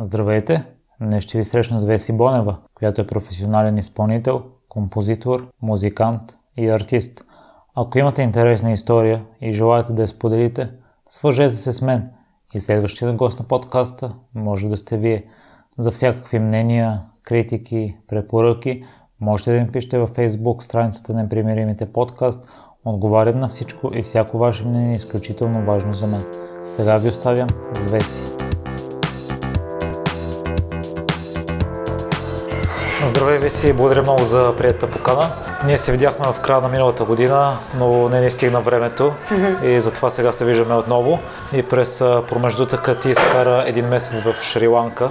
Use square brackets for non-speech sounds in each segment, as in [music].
Здравейте! Днес ще ви срещна с Веси Бонева, която е професионален изпълнител, композитор, музикант и артист. Ако имате интересна история и желаете да я споделите, свържете се с мен и следващия гост на подкаста може да сте вие. За всякакви мнения, критики, препоръки, можете да ми пишете във Facebook страницата на Непримиримите подкаст. Отговарям на всичко и всяко ваше мнение е изключително важно за мен. Сега ви оставям с Веси. Здравей, Веси, благодаря много за приятата покана. Ние се видяхме в края на миналата година, но не ни стигна времето mm-hmm. и затова сега се виждаме отново. И през промеждутъка ти изкара един месец в Шри-Ланка.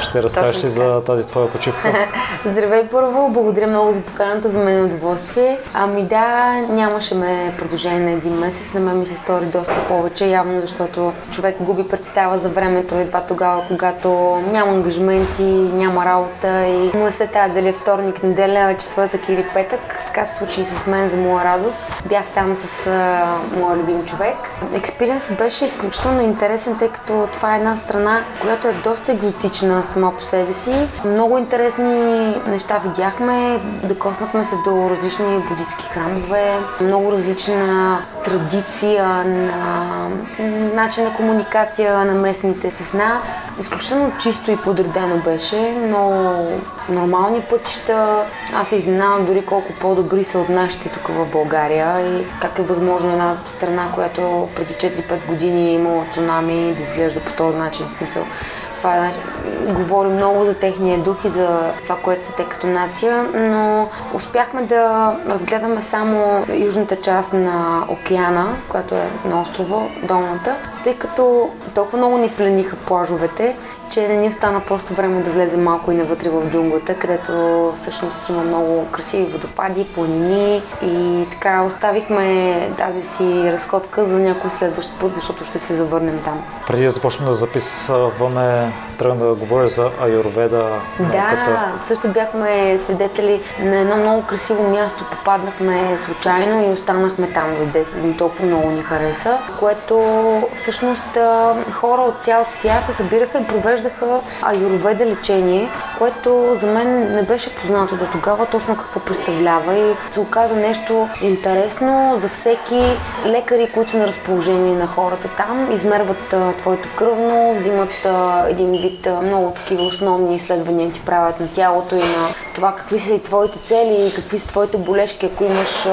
Ще разкажеш ли за тази твоя почивка? [laughs] Здравей първо, благодаря много за поканата, за мен е удоволствие. Ами да, нямаше ме продължение на един месец, на мен ми се стори доста повече, явно защото човек губи представа за времето едва тогава, когато няма ангажименти, няма работа и му е се тази дали е вторник, неделя, четвъртък или петък. Така се случи и с мен за моя радост. Бях там с а, моя любим човек. Експириенсът беше изключително интересен, тъй като това е една страна, която е доста екзотична сама по себе си. Много интересни неща видяхме. Докоснахме се до различни буддитски храмове, много различна традиция на начин на комуникация на местните с нас. Изключително чисто и подредено беше, много нормални пътища. Аз се изненадам дори колко по-добри са от нашите тук в България и как е възможно една страна, която преди 4-5 години е имала цунами да изглежда по този начин. Смисъл, това говори много за техния дух и за това, което са те като нация, но успяхме да разгледаме само южната част на океана, която е на острова, долната, тъй като толкова много ни плениха плажовете, че не ни остана просто време да влезем малко и навътре в джунглата, където всъщност има много красиви водопади, планини и така оставихме тази си разходка за някой следващ път, защото ще се завърнем там. Преди да започнем да записваме, тръгна да говоря за Аюрведа. Да, също бяхме свидетели на едно много красиво място. Попаднахме случайно и останахме там за 10 дни. Толкова много ни хареса, което всъщност хора от цял свят се събираха и провеждаха аюроведа лечение, което за мен не беше познато до тогава точно какво представлява и се оказа нещо интересно за всеки лекари, които са на разположение на хората там, измерват твоето кръвно, взимат един вид много такива основни изследвания ти правят на тялото и на това какви са и твоите цели и какви са твоите болешки, ако имаш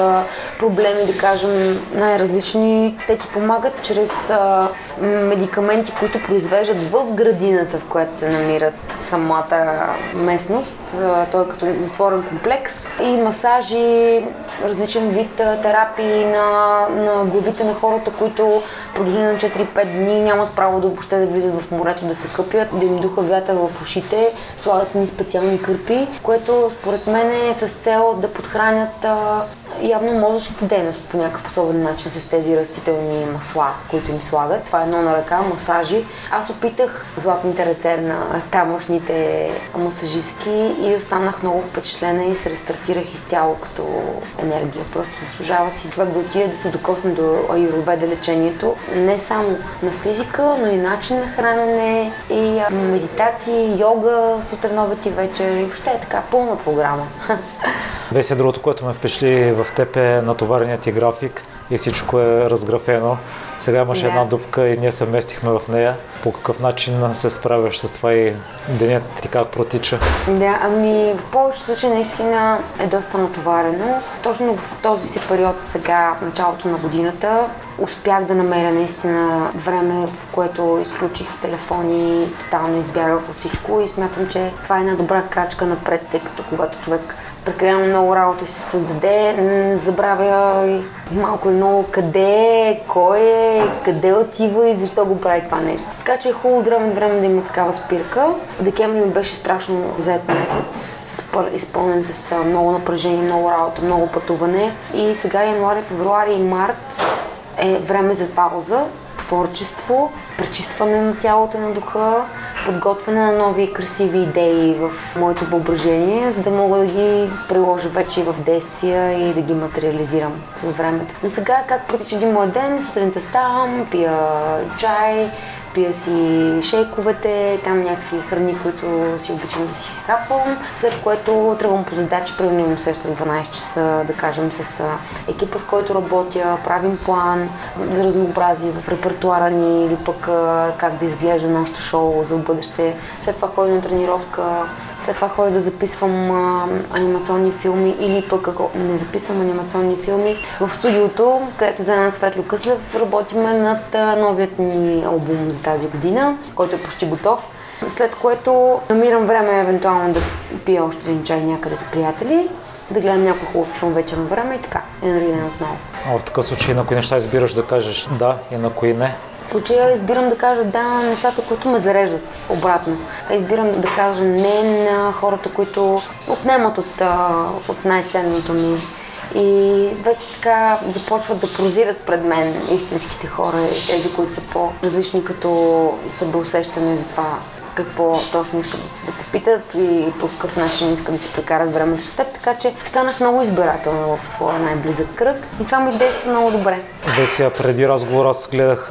проблеми, да кажем, най-различни. Те ти помагат чрез а, медикаменти, които произвеждат в градината, в която се намират самата местност. Той е като затворен комплекс и масажи, различен вид терапии на, на главите на хората, които продължение на 4-5 дни нямат право да въобще да влизат в морето да се къпят, да им духа вятър в ушите, слагат ни специални кърпи, което според мен е с цел да подхранят явно мозъчната дейност по някакъв особен начин с тези растителни масла, които им слагат. Това е едно на ръка, масажи. Аз опитах златните ръце на тамошните масажистки и останах много впечатлена и се рестартирах изцяло като енергия. Просто заслужава си човек да отиде да се докосне до аюроведа лечението. Не само на физика, но и начин на хранене, и медитации, йога, сутрин, обед и вечер. И въобще е така пълна програма. [laughs] Веся, другото, което ме впечатли в теб е натовареният ти график и всичко е разграфено. Сега имаше да. една дупка и ние се местихме в нея. По какъв начин се справяш с това и денят ти как протича? Да, ами в повечето случаи наистина е доста натоварено. Точно в този си период сега, в началото на годината, успях да намеря наистина време, в което изключих телефони, тотално избягах от всичко и смятам, че това е една добра крачка напред, тъй като когато човек прекалено много работа си създаде, забравя малко или много къде е, кой е, къде отива и защо го прави това нещо. Така че е хубаво време време да има такава спирка. Декември ми беше страшно взет месец, изпълнен с много напрежение, много работа, много пътуване. И сега януари, февруари и март е време за пауза, творчество, пречистване на тялото на духа, подготвяне на нови красиви идеи в моето въображение, за да мога да ги приложа вече в действия и да ги материализирам с времето. Но сега как протича един мой ден, сутринта ставам, пия чай, пия си шейковете, там някакви храни, които си обичам да си изкапвам, след което тръгвам по задачи, примерно имам среща в 12 часа, да кажем, с екипа, с който работя, правим план за разнообразие в репертуара ни или пък как да изглежда нашето шоу за бъдеще. След това ходя на тренировка, след това ходя да записвам а, анимационни филми или пък ако не записвам анимационни филми в студиото, където заедно с Светло Къслев работиме над а, новият ни албум за тази година, който е почти готов. След което намирам време евентуално да пия още един чай някъде с приятели, да гледам някой хубав филм вечерно време и така, енергия отново. А в такъв случай на кои неща избираш да кажеш да и на кои не? Случая избирам да кажа да на нещата, които ме зареждат обратно. Избирам да кажа не на хората, които отнемат от, от най-ценното ми. И вече така започват да прозират пред мен истинските хора, тези, които са по-различни като събеусещане за това какво точно искат да те питат и по какъв начин искат да си прекарат времето с теб, така че станах много избирателна в своя най-близък кръг и това ми действа много добре. Весия, преди разговора аз гледах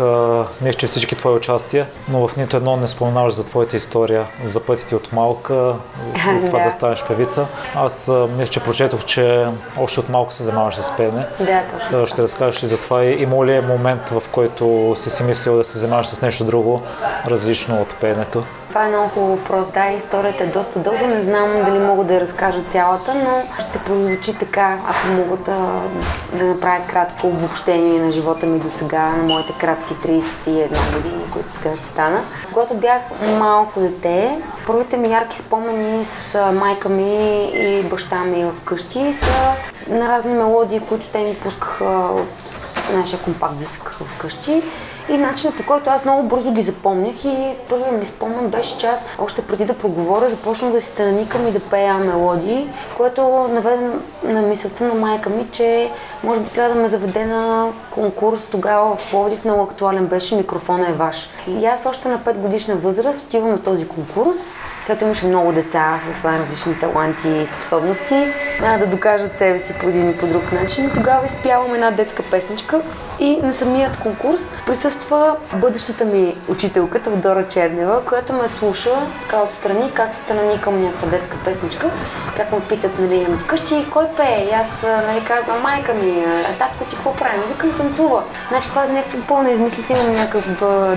не че всички твои участия, но в нито едно не споменаваш за твоята история, за пътите от малка, [laughs] от това да. да станеш певица. Аз мисля, че прочетох, че още от малко се занимаваш с пеене. Да, точно. Да, ще разкажеш ли за това и има ли е момент, в който си си мислил да се занимаваш с нещо друго, различно от пеенето? Това е много хубаво въпрос. Да, историята е доста дълга. Не знам дали мога да я разкажа цялата, но ще прозвучи така, ако мога да, да направя кратко обобщение на живота ми до сега, на моите кратки 31 години, които сега ще стана. Когато бях малко дете, първите ми ярки спомени с майка ми и баща ми вкъщи са на разни мелодии, които те ми пускаха от нашия компакт диск вкъщи и начинът по който аз много бързо ги запомнях и първият ми спомен беше, че аз още преди да проговоря започнах да си тананикам и да пея мелодии, което наведе на мисълта на майка ми, че може би трябва да ме заведе на конкурс тогава в Пловдив, много актуален беше Микрофона е ваш. И аз още на 5 годишна възраст отивам на този конкурс, където имаше много деца с различни таланти и способности да докажат себе си по един и по друг начин. И тогава изпявам една детска песничка и на самият конкурс присъства бъдещата ми учителка Тавдора Чернева, която ме слуша така отстрани, как страни към някаква детска песничка, как ме питат, нали, имам вкъщи, кой пее? И аз, нали, казвам, майка ми, татко ти какво прави? Викам, танцува. Значи това е някаква пълна измислица, имам някакъв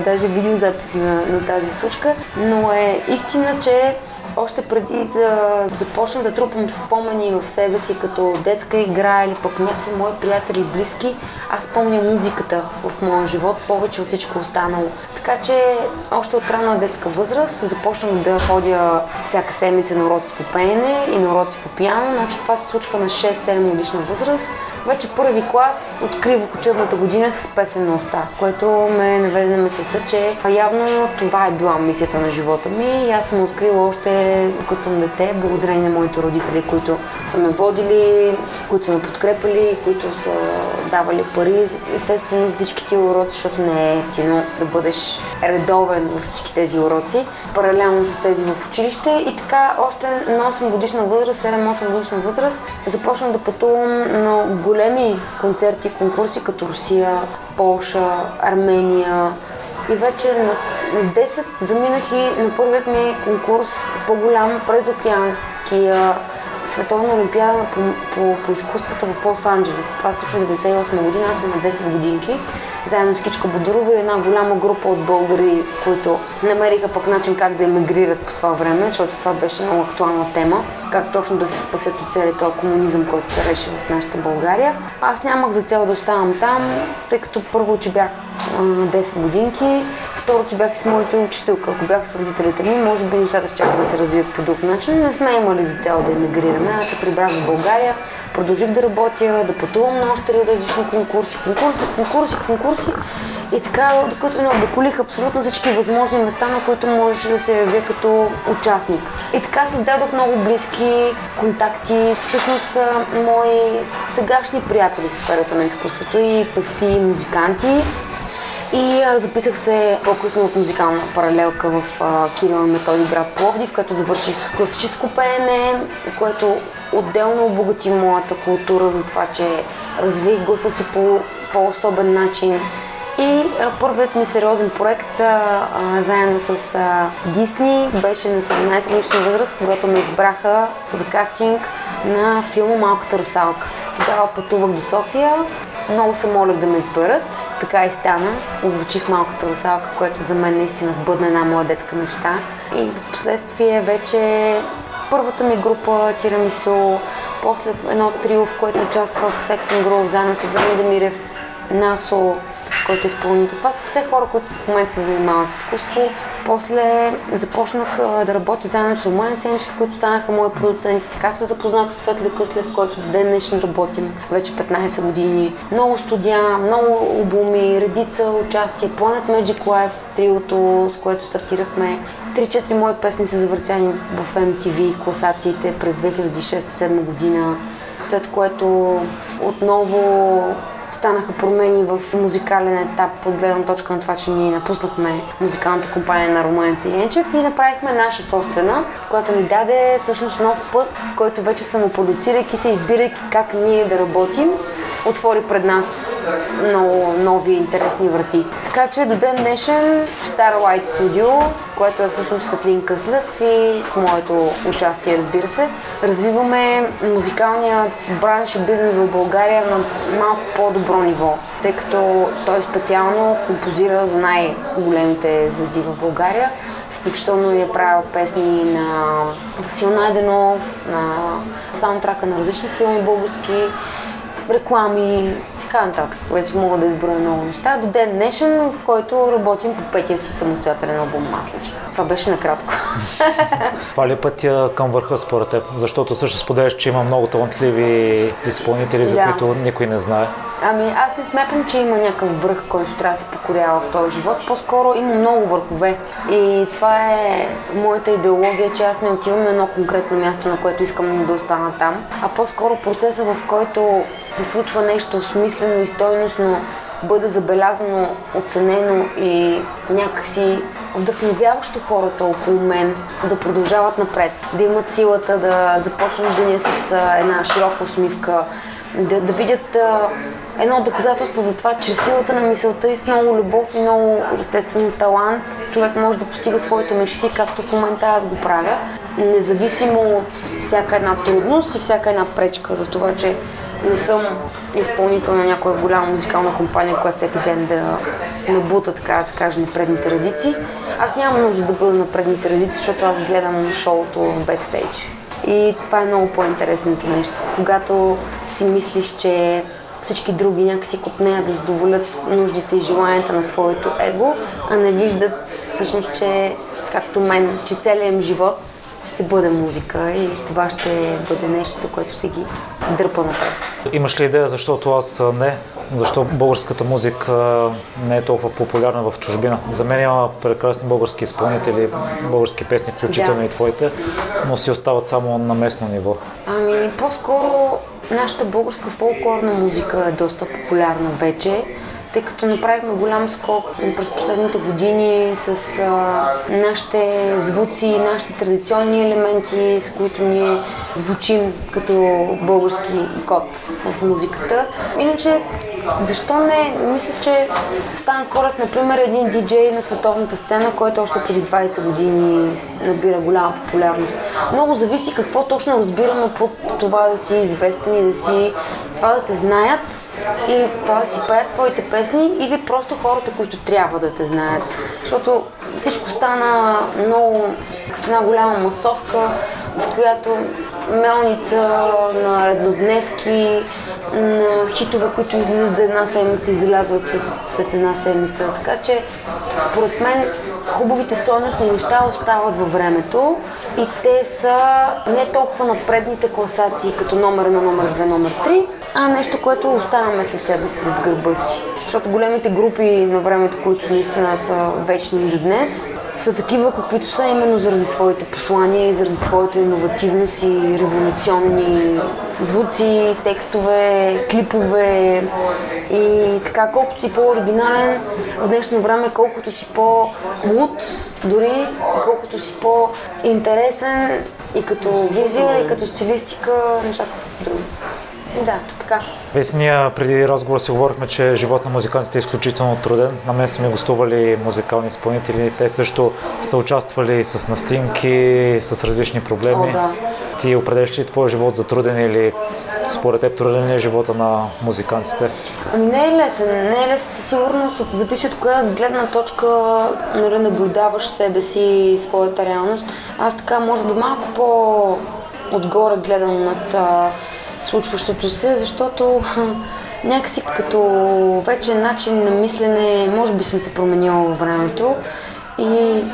даже видеозапис на, на тази случка, но е истина, че още преди да започна да трупам спомени в себе си като детска игра или пък някакви мои приятели и близки, аз помня музиката в моя живот повече от всичко останало. Така че още от ранна детска възраст започнах да ходя всяка седмица на уроци по пеене и на уроци по пиано. Значи това се случва на 6-7 годишна възраст. Вече първи клас откривах учебната година с песен на уста, което ме наведе на мисълта, че явно това е била мисията на живота ми и аз съм открила още докато съм дете, благодарение на моите родители, които са ме водили, които са ме подкрепили, които са давали пари. Естествено всички ти уроци, защото не е ефтино да бъдеш редовен във всички тези уроци, паралелно с тези в училище и така още на 8 годишна възраст, 7-8 годишна възраст, започнах да пътувам на големи концерти и конкурси като Русия, Полша, Армения. И вече на, на 10 заминах и на първият ми конкурс по-голям през океанския световна олимпиада по, по, по изкуствата в Лос-Анджелес. Това се случва 98 година, аз съм на 10 годинки, заедно с Кичка Бодурова и една голяма група от българи, които намериха пък начин как да емигрират по това време, защото това беше много актуална тема, как точно да се спасят от целият този комунизъм, който се реши в нашата България. Аз нямах за цел да оставам там, тъй като първо, че бях на 10 годинки, Второ, че бях и с моите учителка. Ако бях с родителите ми, може би нещата ще да се развият по друг начин. Не сме имали за цяло да емигрираме. Аз се прибрах в България, продължих да работя, да пътувам на още различни конкурси, конкурси, конкурси, конкурси. И така, докато не обиколих абсолютно всички възможни места, на които можеше да се явя като участник. И така създадох много близки контакти. Всъщност, мои сегашни приятели в сферата на изкуството и певци, и музиканти. И а, записах се по-късно в музикална паралелка в а, Кирил Методи град Пловдив, като завърших класическо пеене, което отделно обогати моята култура за това, че развих гласа си по по-особен начин И а, първият ми сериозен проект а, а, заедно с а, Дисни беше на 17 годишна възраст, когато ме избраха за кастинг на филма Малката русалка. Тогава пътувах до София, много се молях да ме изберат, така и стана. Озвучих Малката русалка, което за мен наистина сбъдна една моя детска мечта. И в последствие вече първата ми група Тирамисо, после едно трио, в което участвах Sex and Groove, заедно с Ибрани Демирев, Насо, който е изпълнител. Това са все хора, които в момента се занимават с изкуство. После започнах да работя заедно с Роман Ценчев, които станаха мои продуценти. Така се запознах с Светло Къслев, който до ден днешен работим вече 15 години. Много студия, много албуми, редица участия. Planet Magic Life, триото, с което стартирахме. 3-4 мои песни са завъртяни в MTV класациите през 2006-2007 година, след което отново станаха промени в музикален етап от гледна точка на това, че ние напуснахме музикалната компания на Роман Енчев и направихме наша собствена, която ни даде всъщност нов път, в който вече самопродуцирайки се, избирайки как ние да работим, отвори пред нас много нови интересни врати. Така че до ден днешен Starlight Studio, което е всъщност Светлин Къслев и в моето участие, разбира се, развиваме музикалният бранш и бизнес в България на малко по-добро ниво, тъй като той специално композира за най-големите звезди в България включително е правил песни на Васил Найденов, на саундтрака на различни филми български, реклами, така нататък. Вече мога да изброя много неща. До ден днешен, в който работим по петия си самостоятелен албум аз лично. Това беше накратко. Това ли е пътя към върха според теб? Защото също споделяш, че има много талантливи изпълнители, за Да. които никой не знае. Ами аз не смятам, че има някакъв връх, който трябва да се покорява в този живот. По-скоро има много върхове. И това е моята идеология, че аз не отивам на едно конкретно място, на което искам да остана там, а по-скоро процеса, в който се случва нещо смислено и стойностно, бъде забелязано, оценено и някакси вдъхновяващо хората около мен да продължават напред, да имат силата да започнат деня с една широка усмивка, да, да видят а, едно доказателство за това, че силата на мисълта и с много любов и много естествено талант човек може да постига своите мечти, както в момента аз го правя, независимо от всяка една трудност и всяка една пречка за това, че не съм изпълнител на някоя голяма музикална компания, която всеки ден да набута, така да се каже, на предните редици. Аз нямам нужда да бъда на предните редици, защото аз гледам шоуто в бекстейдж. И това е много по-интересното нещо. Когато си мислиш, че всички други някакси купнеят да задоволят нуждите и желанията на своето его, а не виждат всъщност, че както мен, че целият им живот ще бъде музика и това ще бъде нещото, което ще ги дърпа напред. Имаш ли идея, защото аз не? Защо българската музика не е толкова популярна в чужбина? За мен има прекрасни български изпълнители, български песни, включително Да. и твоите, но си остават само на местно ниво. Ами, по-скоро нашата българска фолклорна музика е доста популярна вече, тъй като направихме голям скок през последните години с а, нашите звуци, нашите традиционни елементи, с които ние звучим като български код в музиката. Иначе, защо не? Мисля, че Стан Колев, например, е един диджей на световната сцена, който още преди 20 години набира голяма популярност. Много зависи какво точно разбираме под това да си известен и да си това да те знаят или това да си пеят твоите песни или просто хората, които трябва да те знаят. Защото всичко стана много като една голяма масовка, в която мелница на еднодневки, на хитове, които излизат за една седмица излязат след една седмица. Така че, според мен, хубавите стойностни неща остават във времето и те са не толкова на предните класации, като номер на номер 2, номер 3, а нещо, което оставяме след себе си зад гърба си. Защото големите групи на времето, които наистина са вечни до днес, са такива каквито са именно заради своите послания и заради своята иновативност и революционни звуци, текстове, клипове и така, колкото си по-оригинален в днешно време, колкото си по-луд дори, колкото си по-интересен и като визия, и като стилистика, нещата са други. Да, така. Веси, ние преди разговор си говорихме, че живот на музикантите е изключително труден. На мен са ми гостували музикални изпълнители. Те също са участвали с настинки, с различни проблеми. О, да. Ти определяш ли твоя живот за труден или според теб труден ли е живота на музикантите? Ами не е лесен, не е лесен със сигурност, зависи от коя гледна точка нали, наблюдаваш себе си и своята реалност. Аз така, може би малко по-отгоре гледам над случващото се, защото някакси като вече начин на мислене, може би съм се променила във времето и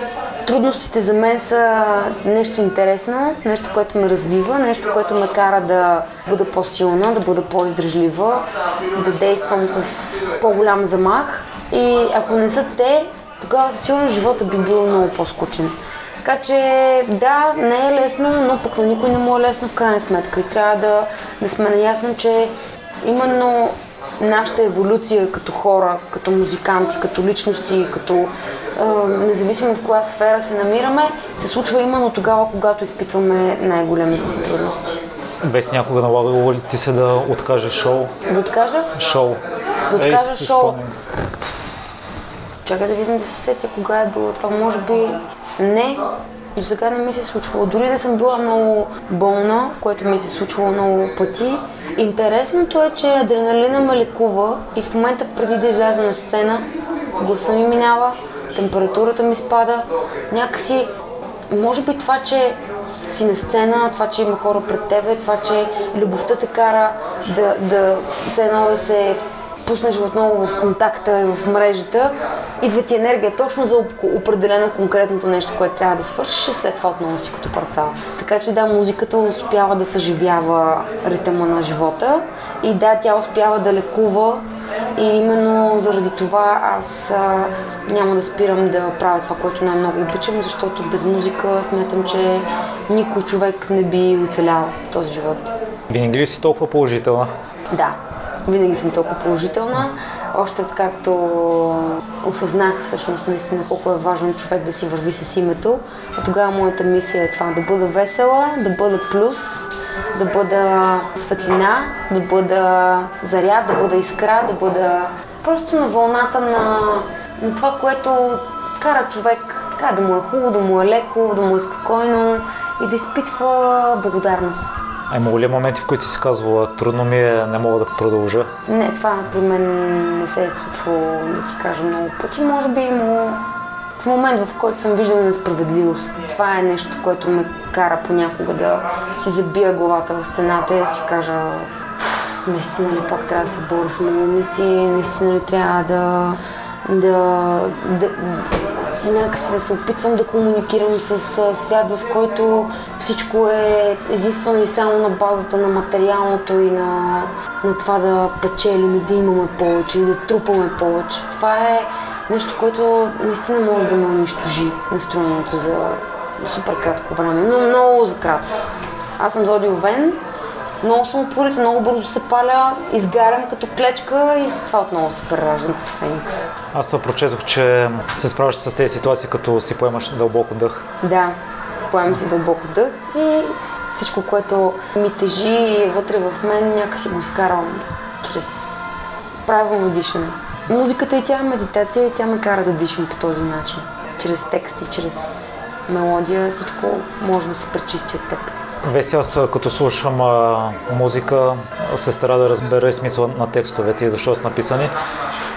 трудностите за мен са нещо интересно, нещо, което ме развива, нещо, което ме кара да бъда по-силна, да бъда по-издръжлива, да действам с по-голям замах. И ако не са те, тогава със сигурност живота би бил много по-скучен. Така че да, не е лесно, но пък на никой не му е лесно в крайна сметка. И трябва да, да сме наясно, че именно нашата еволюция като хора, като музиканти, като личности, като а, независимо в коя сфера се намираме, се случва именно тогава, когато изпитваме най-големите си трудности. Без някога налагало ли ти се да откажеш шоу? Да откажа? Шоу. Да откажа Е, шоу. Чакай да видим да се сетя кога е било това. Може би не. До сега не ми се е случвало. Дори да съм била много болна, което ми се е случвало много пъти. Интересното е, че адреналина ме лекува и в момента преди да изляза на сцена, гласа ми минава, температурата ми спада. Някакси, може би това, че си на сцена, това, че има хора пред тебе, това, че любовта те кара да, да все едно да се пуснеш отново в контакта, в мрежата, идва ти енергия точно за определено конкретното нещо, което трябва да свършиш и след това отново си като парцал. Така че да, музиката успява да съживява ритъма на живота и да, тя успява да лекува и именно заради това аз а, няма да спирам да правя това, което най-много обичам, защото без музика смятам, че никой човек не би оцелял този живот. Винаги ли си толкова положителна? Да, винаги съм толкова положителна. Още откакто осъзнах всъщност наистина колко е важно човек да си върви с името. А тогава моята мисия е това да бъда весела, да бъда плюс, да бъда светлина, да бъда заряд, да бъда искра, да бъда просто на вълната на, на това, което кара човек така да му е хубаво, да му е леко, да му е спокойно и да изпитва благодарност. А имало ли моменти, в които си казвала, трудно ми е, не мога да продължа? Не, това при мен не се е случвало, да ти кажа много пъти. Може би имало в момент, в който съм виждала несправедливост. Това е нещо, което ме кара понякога да си забия главата в стената и да си кажа "Фу, наистина ли пак трябва да се боря с малумници, наистина ли трябва да, да, да, някакси да се опитвам да комуникирам с свят, в който всичко е единствено и само на базата на материалното и на, на това да печелим и да имаме повече и да трупаме повече. Това е нещо, което наистина може да ме унищожи настроението за супер кратко време, но много за кратко. Аз съм Зодио Вен, много съм упорита, много бързо се паля, изгарям като клечка и след това отново се прераждам като феникс. Аз се прочетох, че се справяш с тези ситуации, като си поемаш дълбоко дъх. Да, поемам си дълбоко дъх и всичко, което ми тежи вътре в мен, някакси го изкарвам чрез правилно дишане. Музиката и тя е медитация и тя ме кара да дишам по този начин. Чрез тексти, чрез мелодия, всичко може да се пречисти от теб. Аз а, като слушам а, музика, се стара да разбера смисъл на текстовете и защо са написани.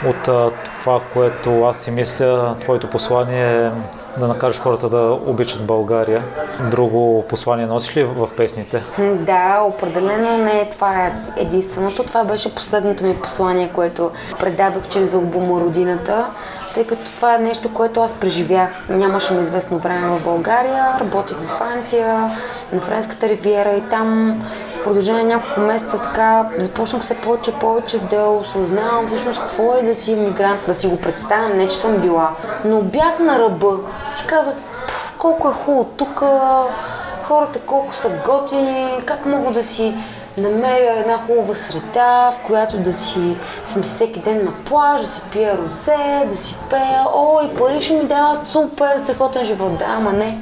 От а, това, което аз си мисля, твоето послание е да накажеш хората да обичат България. Друго послание носиш ли в песните? Да, определено не е това е единственото. Това беше последното ми послание, което предадох чрез албума Родината, тъй като това е нещо, което аз преживях. Нямаше ми известно време в България, работих във Франция, на Френската ривиера и там в продължение на няколко месеца така започнах все повече повече да осъзнавам всъщност какво е да си иммигрант, да си го представям, не че съм била. Но бях на ръба. Си казах, «Пф, колко е хубаво тук, хората колко са готини, как мога да си намеря една хубава среда, в която да си съм всеки ден на плаж, да си пия розе, да си пея, о, и пари ще ми дават супер, страхотен живот. Да, ама не.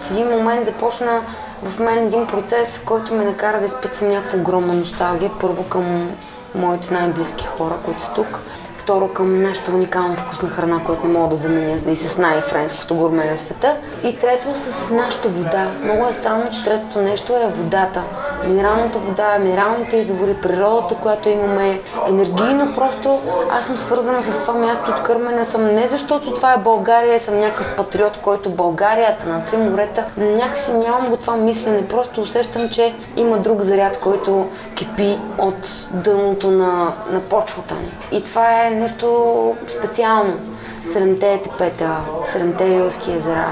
в един момент започна в мен един процес, който ме накара да изпитвам някаква огромна носталгия. Първо към моите най-близки хора, които са тук. Второ към нашата уникална вкусна храна, която не мога да заменя и с най-френското гурме на света. И трето с нашата вода. Много е странно, че третото нещо е водата минералната вода, минералните извори, природата, която имаме, енергийно просто аз съм свързана с това място от кърмене съм не защото това е България съм някакъв патриот, който България е на три морета. Някакси нямам го това мислене, просто усещам, че има друг заряд, който кипи от дъното на, на почвата ни. И това е нещо специално. Седемте етепета, седемте рилски езера,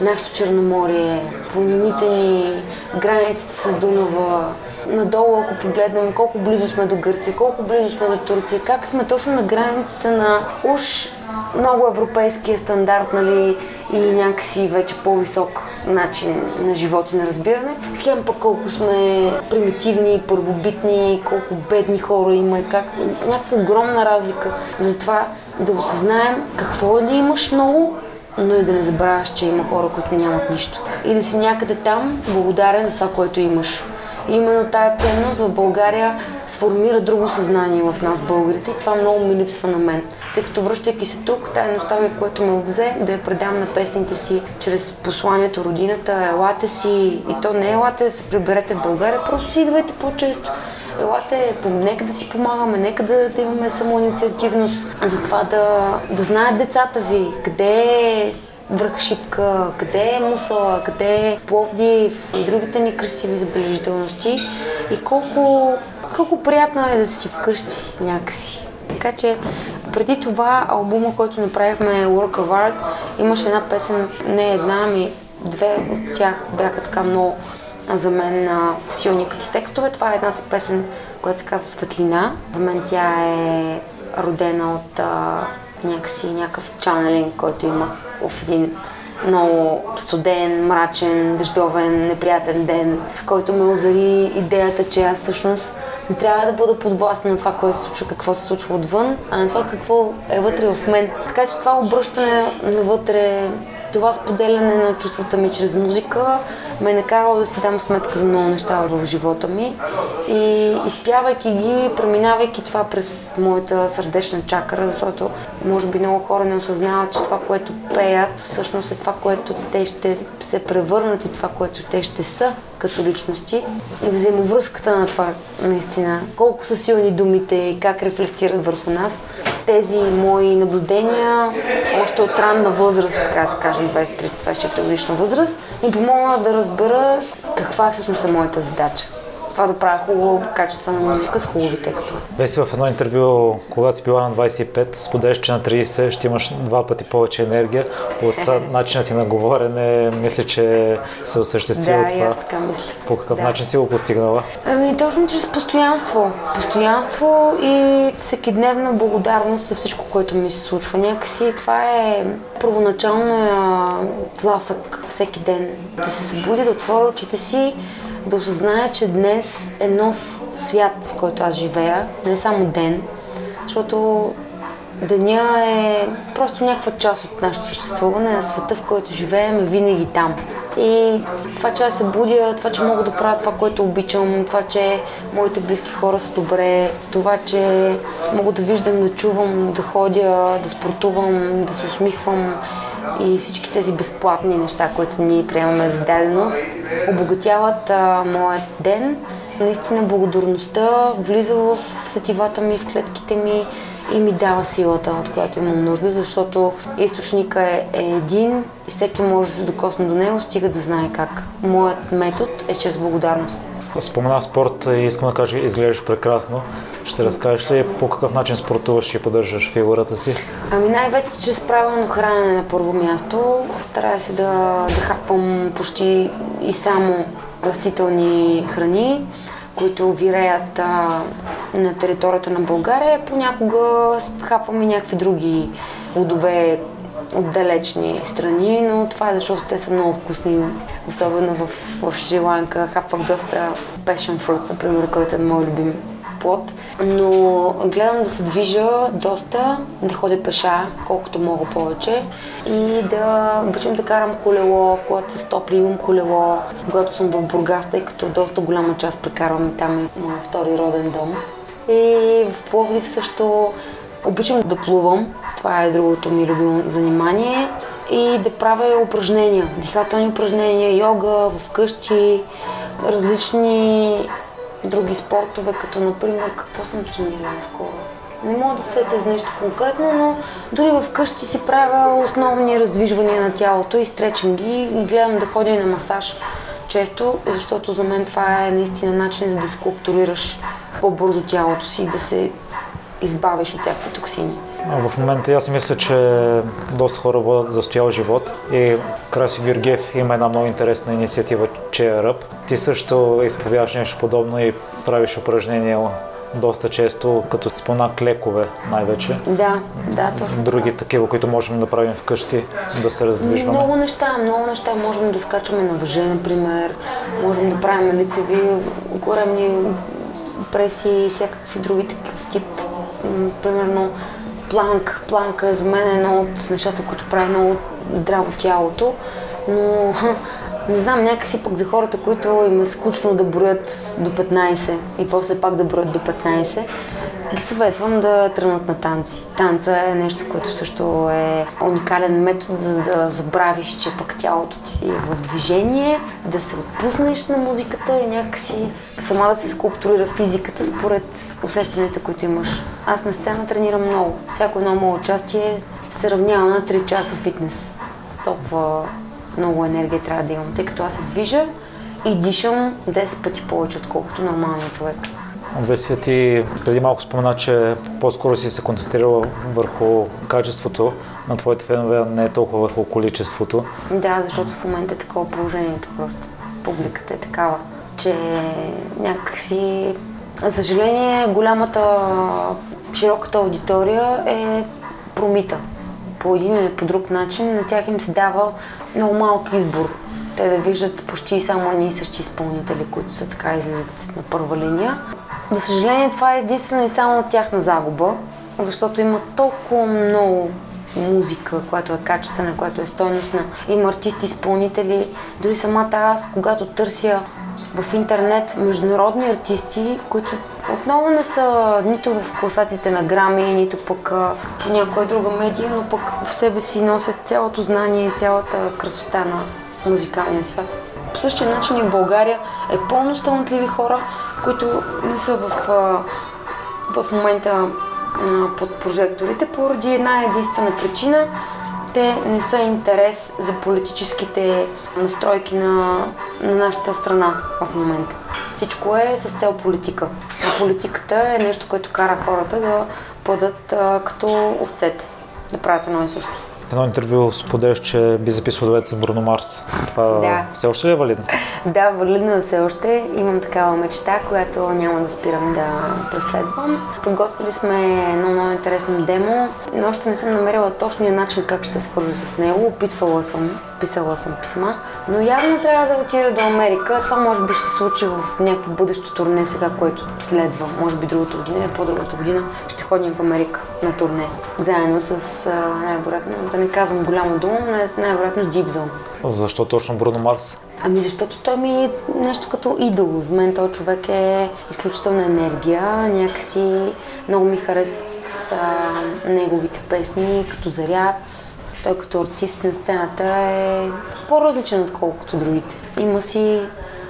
нашето Черноморие, планините ни, границата с Дунава, надолу, ако погледнем колко близо сме до Гърция, колко близо сме до Турция, как сме точно на границата на уж много европейския стандарт, нали, и някакси вече по-висок начин на живот и на разбиране. Хем пък колко сме примитивни, първобитни, колко бедни хора има и как. Някаква огромна разлика. Затова да осъзнаем какво е да имаш много но и да не забравяш, че има хора, които нямат нищо. И да си някъде там благодарен за това, което имаш. И именно тая ценност в България сформира друго съзнание в нас, българите, и това много ми липсва на мен. Тъй като връщайки се тук, тая носталгия, което ме обзе, да я предам на песните си чрез посланието родината, елате си, и то не елате се приберете в България, просто си идвайте по-често елате, нека да си помагаме, нека да, да имаме самоинициативност за това да, да знаят децата ви къде е връх Шипка, къде е Мусала, къде е Пловдив и другите ни красиви забележителности и колко, колко приятно е да си вкъщи някакси. Така че преди това албума, който направихме Work of Art, имаше една песен, не една, ами две от тях бяха така много за мен силни като текстове. Това е едната песен, която се казва Светлина. За мен тя е родена от а, някакси някакъв чанелинг, който имах в един много студен, мрачен, дъждовен, неприятен ден, в който ме озари идеята, че аз всъщност не трябва да бъда подвластна на това, което се случва, какво се случва отвън, а на това какво е вътре в мен. Така че това обръщане навътре това споделяне на чувствата ми чрез музика ме е накарало да си дам сметка за много неща в живота ми. И изпявайки ги, преминавайки това през моята сърдечна чакра, защото може би много хора не осъзнават, че това, което пеят, всъщност е това, което те ще се превърнат и това, което те ще са като личности и взаимовръзката на това наистина. Колко са силни думите и как рефлектират върху нас. Тези мои наблюдения още от ранна възраст, така да кажем 23-24 годишна възраст, ми помогна да разбера каква всъщност е моята задача това да правя хубава, качествена музика с хубави текстове. Беси в едно интервю, когато си била на 25, споделяш, че на 30 ще имаш два пъти повече енергия. От [laughs] начинът ти на говорене, мисля, че се осъществила да, това. Да, така мисля. По какъв да. начин си го постигнала? Ами, точно чрез постоянство. Постоянство и всекидневна благодарност за всичко, което ми се случва. Някакси това е първоначалния тласък всеки ден. Да се събуди, да отворя очите си да осъзная, че днес е нов свят, в който аз живея, не е само ден, защото деня е просто някаква част от нашето съществуване, а света, в който живеем е винаги там. И това, че аз се будя, това, че мога да правя това, което обичам, това, че моите близки хора са добре, това, че мога да виждам, да чувам, да ходя, да спортувам, да се усмихвам, и всички тези безплатни неща, които ние приемаме за даденост, обогатяват а, моят ден. Наистина благодарността влиза в сетивата ми, в клетките ми и ми дава силата, от която имам нужда, защото източника е, е един и всеки може да се докосне до него, стига да знае как. Моят метод е чрез благодарност. Спомена спорт и искам да кажа, изглеждаш прекрасно. Ще разкажеш ли по какъв начин спортуваш и поддържаш фигурата си? Ами най-вече чрез правилно хранене на първо място. Старая се да, да хапвам почти и само растителни храни, които виреят а, на територията на България. Понякога хапвам и някакви други плодове, от далечни страни, но това е защото те са много вкусни, особено в, в Шри-Ланка. Хапвах доста passion fruit, например, който е мой любим плод, но гледам да се движа доста, да ходя пеша, колкото мога повече и да обичам да карам колело, когато се стопли имам колело, когато съм в Бургас, тъй като доста голяма част прекарвам там е моят втори роден дом. И в Пловдив също обичам да плувам, това е другото ми любимо занимание и да правя упражнения, дихателни упражнения, йога вкъщи, различни други спортове, като например какво съм тренирала скоро. Не мога да сетя за нещо конкретно, но дори вкъщи си правя основни раздвижвания на тялото и стречинги гледам да ходя и на масаж често, защото за мен това е наистина начин за да скулптурираш по-бързо тялото си и да се избавиш от всякакви токсини. В момента аз мисля, че доста хора водят застоял живот и Краси Георгиев има една много интересна инициатива, че е ръб. Ти също изповядаш нещо подобно и правиш упражнения доста често, като спона клекове най-вече. Да, да, точно. Други така. такива, които можем да правим вкъщи, да се раздвижваме. Много неща, много неща. Можем да скачаме на въже, например. Можем да правим лицеви, коремни преси и всякакви други такива тип. Примерно планк. Планка е за мен е едно от нещата, които прави много здраво тялото, но не знам, някакси пък за хората, които им е скучно да броят до 15 и после пак да броят до 15, ги съветвам да тръгнат на танци. Танца е нещо, което също е уникален метод, за да забравиш, че пък тялото ти си е в движение, да се отпуснеш на музиката и някакси сама да се скулптурира физиката според усещанията, които имаш. Аз на сцена тренирам много. Всяко едно мое участие се равнява на 3 часа фитнес. Толкова много енергия трябва да имам, тъй като аз се движа и дишам 10 пъти повече, отколкото нормалният човек. Весия ти преди малко спомена, че по-скоро си се концентрирала върху качеството на твоите фенове, а не толкова върху количеството. Да, защото в момента е такова положението просто. Публиката е такава, че някакси... За съжаление, голямата, широката аудитория е промита. По един или по друг начин на тях им се дава много малък избор. Те да виждат почти само едни и същи изпълнители, които са така излизат на първа линия. За съжаление, това е единствено и само от тяхна загуба, защото има толкова много музика, която е качествена, която е стойностна. Има артисти, изпълнители. Дори самата аз, когато търся в интернет международни артисти, които отново не са нито в класациите на грами, нито пък по някоя друга медия, но пък в себе си носят цялото знание цялата красота на музикалния свят. По същия начин и в България е пълно талантливи хора, които не са в, в момента под прожекторите поради една единствена причина. Те не са интерес за политическите настройки на, на нашата страна в момента. Всичко е с цел политика. А политиката е нещо, което кара хората да бъдат като овцете, да правят едно и също едно интервю споделяш, че би записал дует за Бруно Марс. Това да. все още ли е валидно? Да, валидно е все още. Имам такава мечта, която няма да спирам да преследвам. Подготвили сме едно много интересно демо, но още не съм намерила точния начин как ще се свържа с него. Опитвала съм, писала съм писма, но явно трябва да отида до Америка. Това може би ще се случи в някакво бъдещо турне сега, което следва. Може би другата година или по-другата година ще ходим в Америка на турне. Заедно с най-вероятно, да не казвам голяма дума, но най-вероятно с Deep Zone. Защо точно Бруно Марс? Ами защото той ми е нещо като идол. За мен този човек е изключителна енергия. Някакси много ми харесват а, неговите песни, като заряд. Той като артист на сцената е по-различен отколкото другите. Има си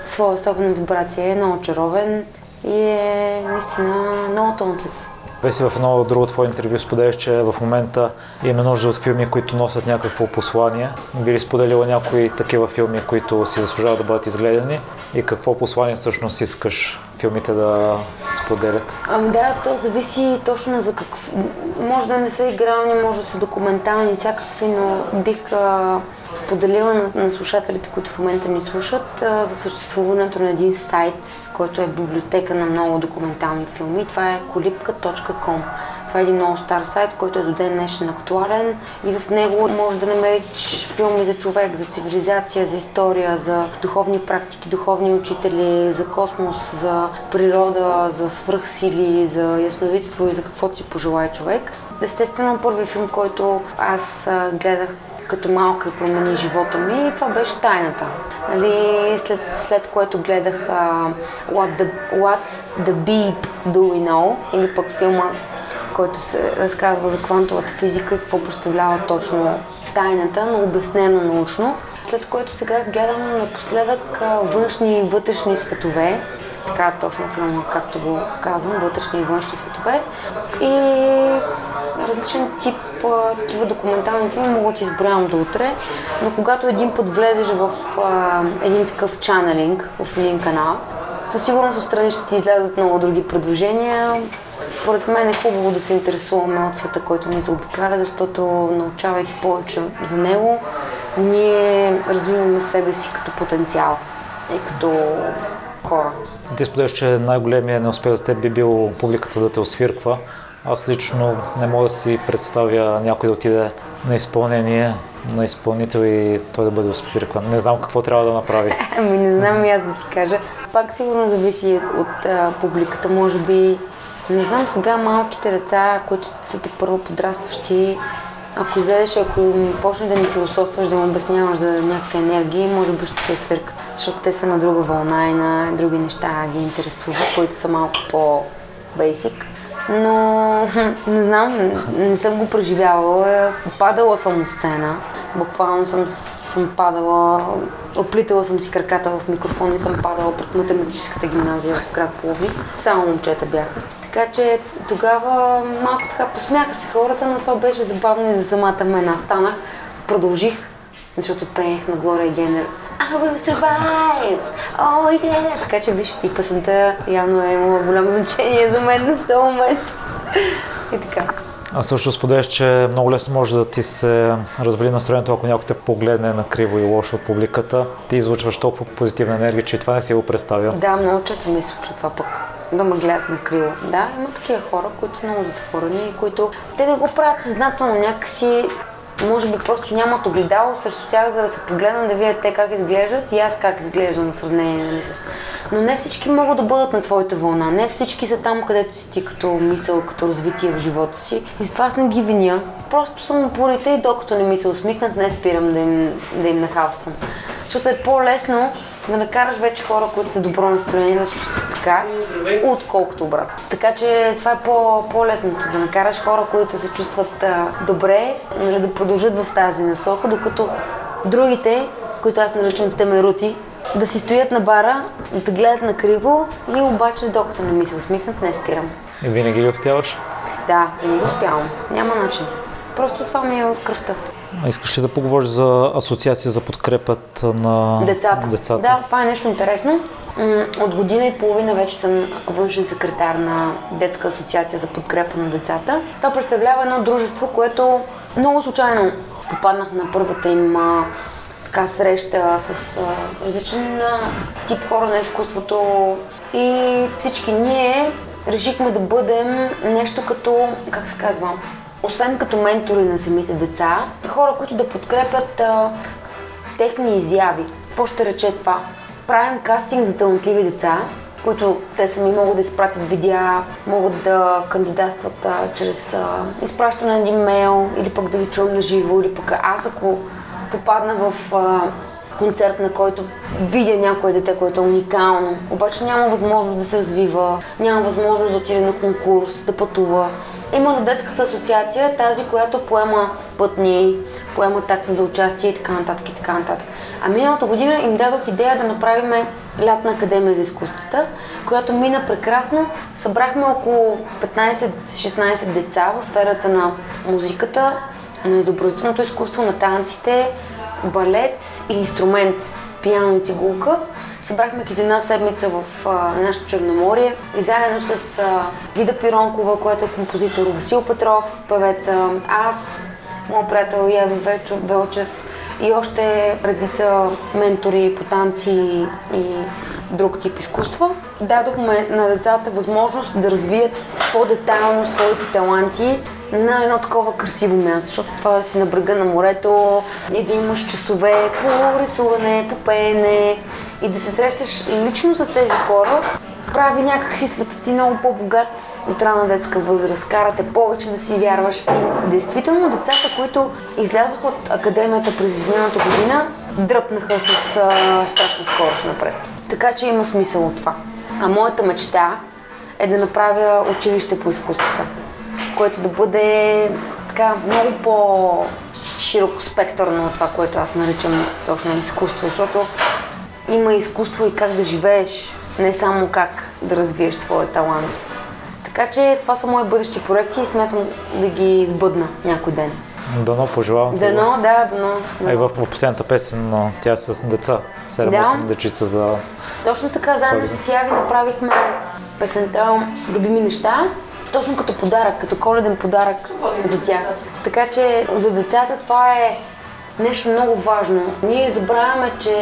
своя особена вибрация, е много очаровен и е наистина много талантлив. Веси в едно друго твое интервю споделяш, че в момента имаме нужда от филми, които носят някакво послание. Би ли споделила някои такива филми, които си заслужават да бъдат изгледани и какво послание всъщност искаш филмите да споделят? Ами да, то зависи точно за какво. Може да не са игрални, може да са документални, всякакви, но бих а, споделила на, на слушателите, които в момента ни слушат, а, за съществуването на един сайт, който е библиотека на много документални филми. Това е kolipka.com. Това е един много стар сайт, който е до ден днешен актуален и в него може да намериш филми за човек, за цивилизация, за история, за духовни практики, духовни учители, за космос, за природа, за свръхсили, за ясновидство и за каквото си пожелая човек. Естествено, първи филм, който аз гледах като малка и промени живота ми. И това беше тайната. Нали, след, след което гледах uh, What, the, What the Beep Do We Know или пък филма, който се разказва за квантовата физика и какво представлява точно тайната, но обяснено научно. След което сега гледам напоследък външни и вътрешни светове, така точно филма, както го казвам, вътрешни и външни светове. И различен тип такива документални филми мога да изброявам до утре, но когато един път влезеш в а, един такъв чанелинг, в един канал, със сигурност отстрани ще ти излязат много други предложения. Според мен е хубаво да се интересуваме от света, който ни заобикаля, защото научавайки повече за него, ние развиваме себе си като потенциал и като хора. Ти споделяш, че най-големият неуспех за теб би бил публиката да те освирква. Аз лично не мога да си представя някой да отиде на изпълнение на изпълнител и той да бъде освиркван. Не знам какво трябва да направи. [laughs] Ами не знам и аз да ти кажа. Пак сигурно зависи от а, публиката. Може би, не знам сега малките деца, които са те първо подрастващи, ако излезеш, ако почне да ми философстваш, да му обясняваш за някакви енергии, може би ще те освиркат. Защото те са на друга вълна и на други неща ги интересуват, които са малко по-бейсик. Но [laughs] не знам, не, съм го преживявала. Падала съм на сцена. Буквално съм, съм падала, оплитала съм си краката в микрофон и съм падала пред математическата гимназия в град Пловдив. Само момчета бяха. Така че тогава малко така посмяха се хората, но това беше забавно и за самата мен. Аз станах, продължих, защото пеех на Глория Генер I will survive! Oh, yeah! Така че виж, и песента явно е имала голямо значение за мен в този момент. и така. А също споделяш, че много лесно може да ти се развали настроението, ако някой те погледне на криво и лошо от публиката. Ти излучваш толкова позитивна енергия, че това не си го представя. Да, много често ми се случва това пък да ме гледат на криво. Да, има такива хора, които са много затворени и които те не го правят съзнателно някакси може би просто нямат огледало срещу тях, за да се погледнат да видят те как изглеждат и аз как изглеждам в сравнение нали, с... Но не всички могат да бъдат на твоята вълна, не всички са там, където си ти като мисъл, като развитие в живота си. И затова аз не ги виня. Просто съм упорита и докато не ми се усмихнат, не спирам да им, да им нахалствам. Защото е по-лесно да накараш вече хора, които са добро настроение, да се чувстват така, отколкото обратно. Така че това е по- по-лесното, да накараш хора, които се чувстват а, добре, нали, да продължат в тази насока, докато другите, които аз наричам темерути, да си стоят на бара, да гледат на криво и обаче, докато не ми се усмихнат, не спирам. И винаги ли успяваш? Да, винаги успявам. Няма начин. Просто това ми е в кръвта. А искаш ли да поговориш за асоциация за подкрепата на децата? децата? Да, това е нещо интересно. От година и половина вече съм външен секретар на Детска асоциация за подкрепа на децата. Това представлява едно дружество, което много случайно попаднах на първата им така среща с различен тип хора на изкуството и всички ние решихме да бъдем нещо като, как се казва, освен като ментори на самите деца, хора, които да подкрепят а, техни изяви. Какво ще рече това? Правим кастинг за талантливи деца, които те сами могат да изпратят видеа, могат да кандидатстват а, чрез а, изпращане на един или пък да ги чуем на живо, или пък аз ако попадна в а, концерт, на който видя някое дете, което е уникално, обаче няма възможност да се развива, няма възможност да отиде на конкурс, да пътува. Именно детската асоциация е тази, която поема пътни, поема такса за участие и така нататък и така нататък. А миналата година им дадох идея да направим лятна академия за изкуствата, която мина прекрасно. Събрахме около 15-16 деца в сферата на музиката, на изобразителното изкуство, на танците, балет и инструмент, пиано и цигулка. Събрахме ги за една седмица в а, нашото Черноморие и заедно с а, Вида Пиронкова, която е композитор, Васил Петров, певеца, аз, моят приятел Яви Велчев и още редица ментори по танци и друг тип изкуства. Дадохме на децата възможност да развият по-детайлно своите таланти на едно такова красиво място, защото това да си на брега на морето и да имаш часове по рисуване, по пеене и да се срещаш лично с тези хора, прави някакси света ти много по-богат от рана детска възраст. Карате повече да си вярваш. И действително децата, които излязоха от академията през изминалата година, дръпнаха с а, страшна скорост напред. Така че има смисъл от това. А моята мечта е да направя училище по изкуствата, което да бъде така много по широко спектърно от това, което аз наричам точно изкуство, защото има изкуство и как да живееш, не само как да развиеш своя талант. Така че това са мои бъдещи проекти и смятам да ги избъдна някой ден. Дано пожелавам. Дано, да, дано. А и в, в последната песен, но тя е с деца. 7-8 Да. дечица за... Точно така, заедно с Яви направихме песента Любими неща, точно като подарък, като коледен подарък за тях. Така че за децата това е нещо много важно. Ние забравяме, че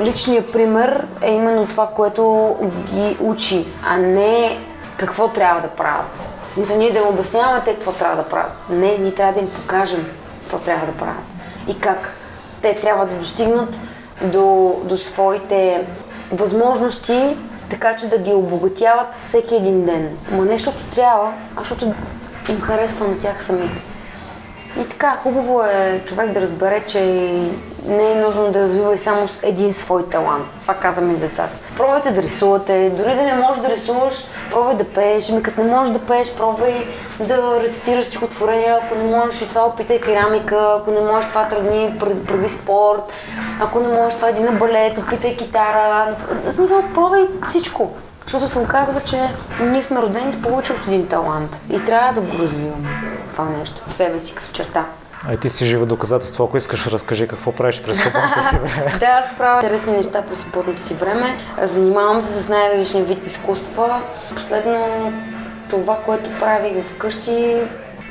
личният пример е именно това, което ги учи, а не какво трябва да правят. Мисля, ние да им обясняваме те какво трябва да правят. Не, ние трябва да им покажем какво трябва да правят и как те трябва да достигнат до, до своите възможности, така че да ги обогатяват всеки един ден. Ма не трябва, а защото им харесва на тях самите. И така, хубаво е човек да разбере, че не е нужно да развива и само един свой талант. Това казваме и децата. Пробвайте да рисувате, дори да не можеш да рисуваш, пробвай да пееш. Ами като не можеш да пееш, пробвай да рецитираш стихотворения. Ако не можеш и това, опитай керамика. Ако не можеш това, тръгни пред- преди спорт. Ако не можеш това, иди на балет, опитай китара. В смисъл, пробвай всичко. Защото се оказва, че ние сме родени с повече от един талант и трябва да го развиваме това нещо в себе си като черта. А и ти си живо доказателство. Ако искаш, разкажи какво правиш през свободното си [laughs] време. Да, аз правя интересни неща през свободното си време. Занимавам се с най-различни вид изкуства. Последно това, което правих вкъщи,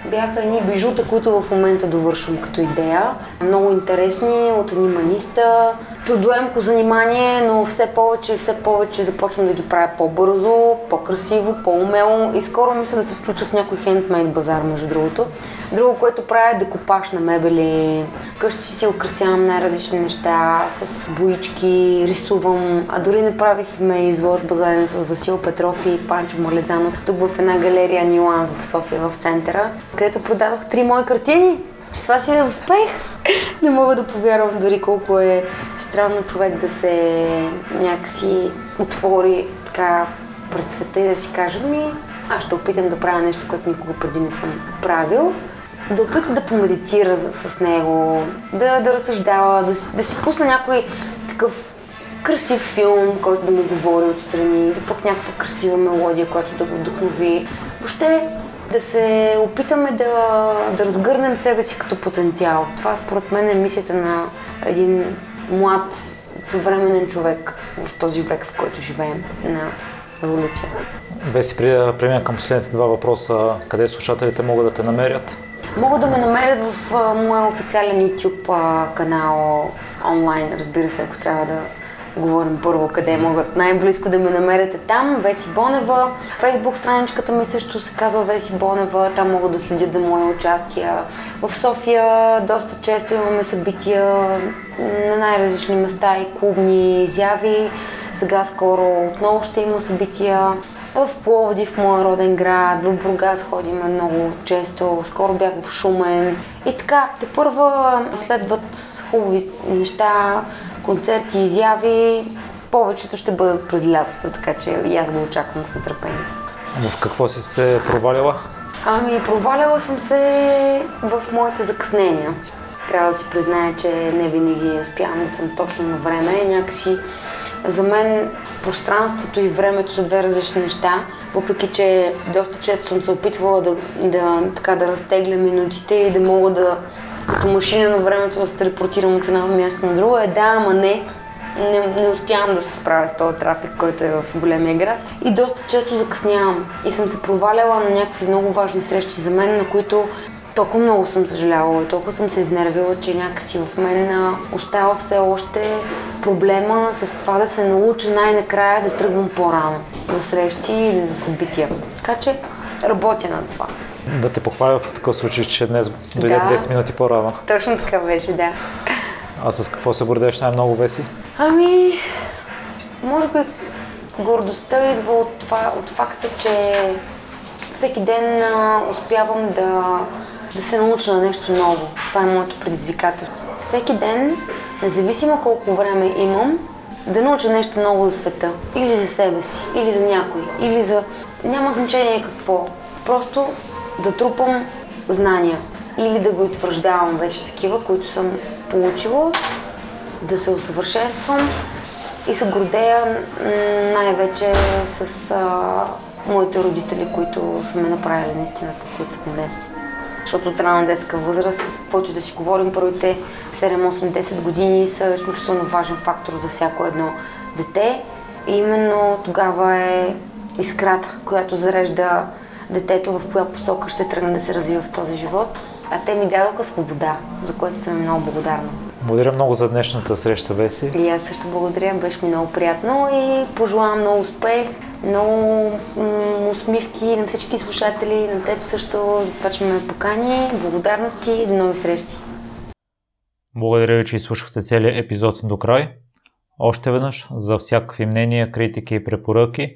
бяха едни бижута, които в момента довършвам като идея. Много интересни, от едни маниста. Трудоемко занимание, но все повече и все повече започвам да ги правя по-бързо, по-красиво, по-умело и скоро мисля да се включа в някой хендмейд базар, между другото. Друго, което правя е декупаж на мебели. Вкъщи си украсявам най-различни неща с боички, рисувам. А дори направихме изложба заедно с Васил Петров и Панчо Малезанов тук в една галерия Нюанс в София, в центъра, където продадох три мои картини. Че това си е успех. Не мога да повярвам дори колко е странно човек да се някакси отвори така пред света и да си каже, ми, аз ще опитам да правя нещо, което никога преди не съм правил. Да опита да помедитира с него, да, да разсъждава, да, си- да си пусне някой такъв красив филм, който да му говори отстрани, или пък някаква красива мелодия, която да го вдъхнови. Въобще да се опитаме да, да разгърнем себе си като потенциал. Това според мен е мисията на един млад, съвременен човек в този век, в който живеем, на еволюция. Беси, преди да премина към последните два въпроса, къде слушателите могат да те намерят? Могат да ме намерят в моя официален YouTube канал онлайн, разбира се, ако трябва да говорим първо къде могат най-близко да ме намерите там. Веси Бонева. Фейсбук страничката ми също се казва Веси Бонева. Там могат да следят за мои участия. В София доста често имаме събития на най-различни места и клубни изяви. Сега скоро отново ще има събития. В Пловдив, моя роден град, в Бургас ходим много често, скоро бях в Шумен. И така, те първа следват хубави неща, концерти, изяви. Повечето ще бъдат през лятото, така че и аз го очаквам с нетърпение. В какво си се провалила? Ами, проваляла съм се в моите закъснения. Трябва да си призная, че не винаги успявам да съм точно на време. Някакси за мен пространството и времето са две различни неща, въпреки че доста често съм се опитвала да, да, така, да разтегля минутите и да мога да като машина на времето да се телепортирам от едно място на друго. Е да, ама не. Не, не успявам да се справя с този трафик, който е в големия град. И доста често закъснявам. И съм се проваляла на някакви много важни срещи за мен, на които толкова много съм съжалявала, толкова съм се изнервила, че някакси в мен остава все още проблема с това да се науча най-накрая да тръгвам по-рано за срещи или за събития. Така че работя на това. Да те похваля в такъв случай, че днес дойде Да. 10 минути по-рано. Точно така беше, да. А с какво се гордееш най-много, Веси? Ами, може би гордостта идва от, това, от факта, че всеки ден а, успявам да, да се науча на нещо ново. Това е моето предизвикателство. Всеки ден, независимо колко време имам, да науча нещо ново за света. Или за себе си, или за някой, или за... Няма значение какво. Просто да трупам знания. Или да го утвърждавам вече такива, които съм получила да се усъвършенствам и се гордея най-вече с а, моите родители, които са ме направили наистина които съм днес. Защото от рана детска възраст, каквото да си говорим, първите 7, 8, 10 години са изключително важен фактор за всяко едно дете. И именно тогава е искрата, която зарежда детето в коя посока ще тръгне да се развива в този живот. А те ми дадоха свобода, за което съм много благодарна. Благодаря много за днешната среща, Веси. И аз също благодаря, беше ми много приятно и пожелавам много успех, много м- усмивки на всички слушатели, на теб също за това, че ме покани. Благодарности и до нови срещи. Благодаря ви, че изслушахте целият епизод до край. Още веднъж, за всякакви мнения, критики и препоръки,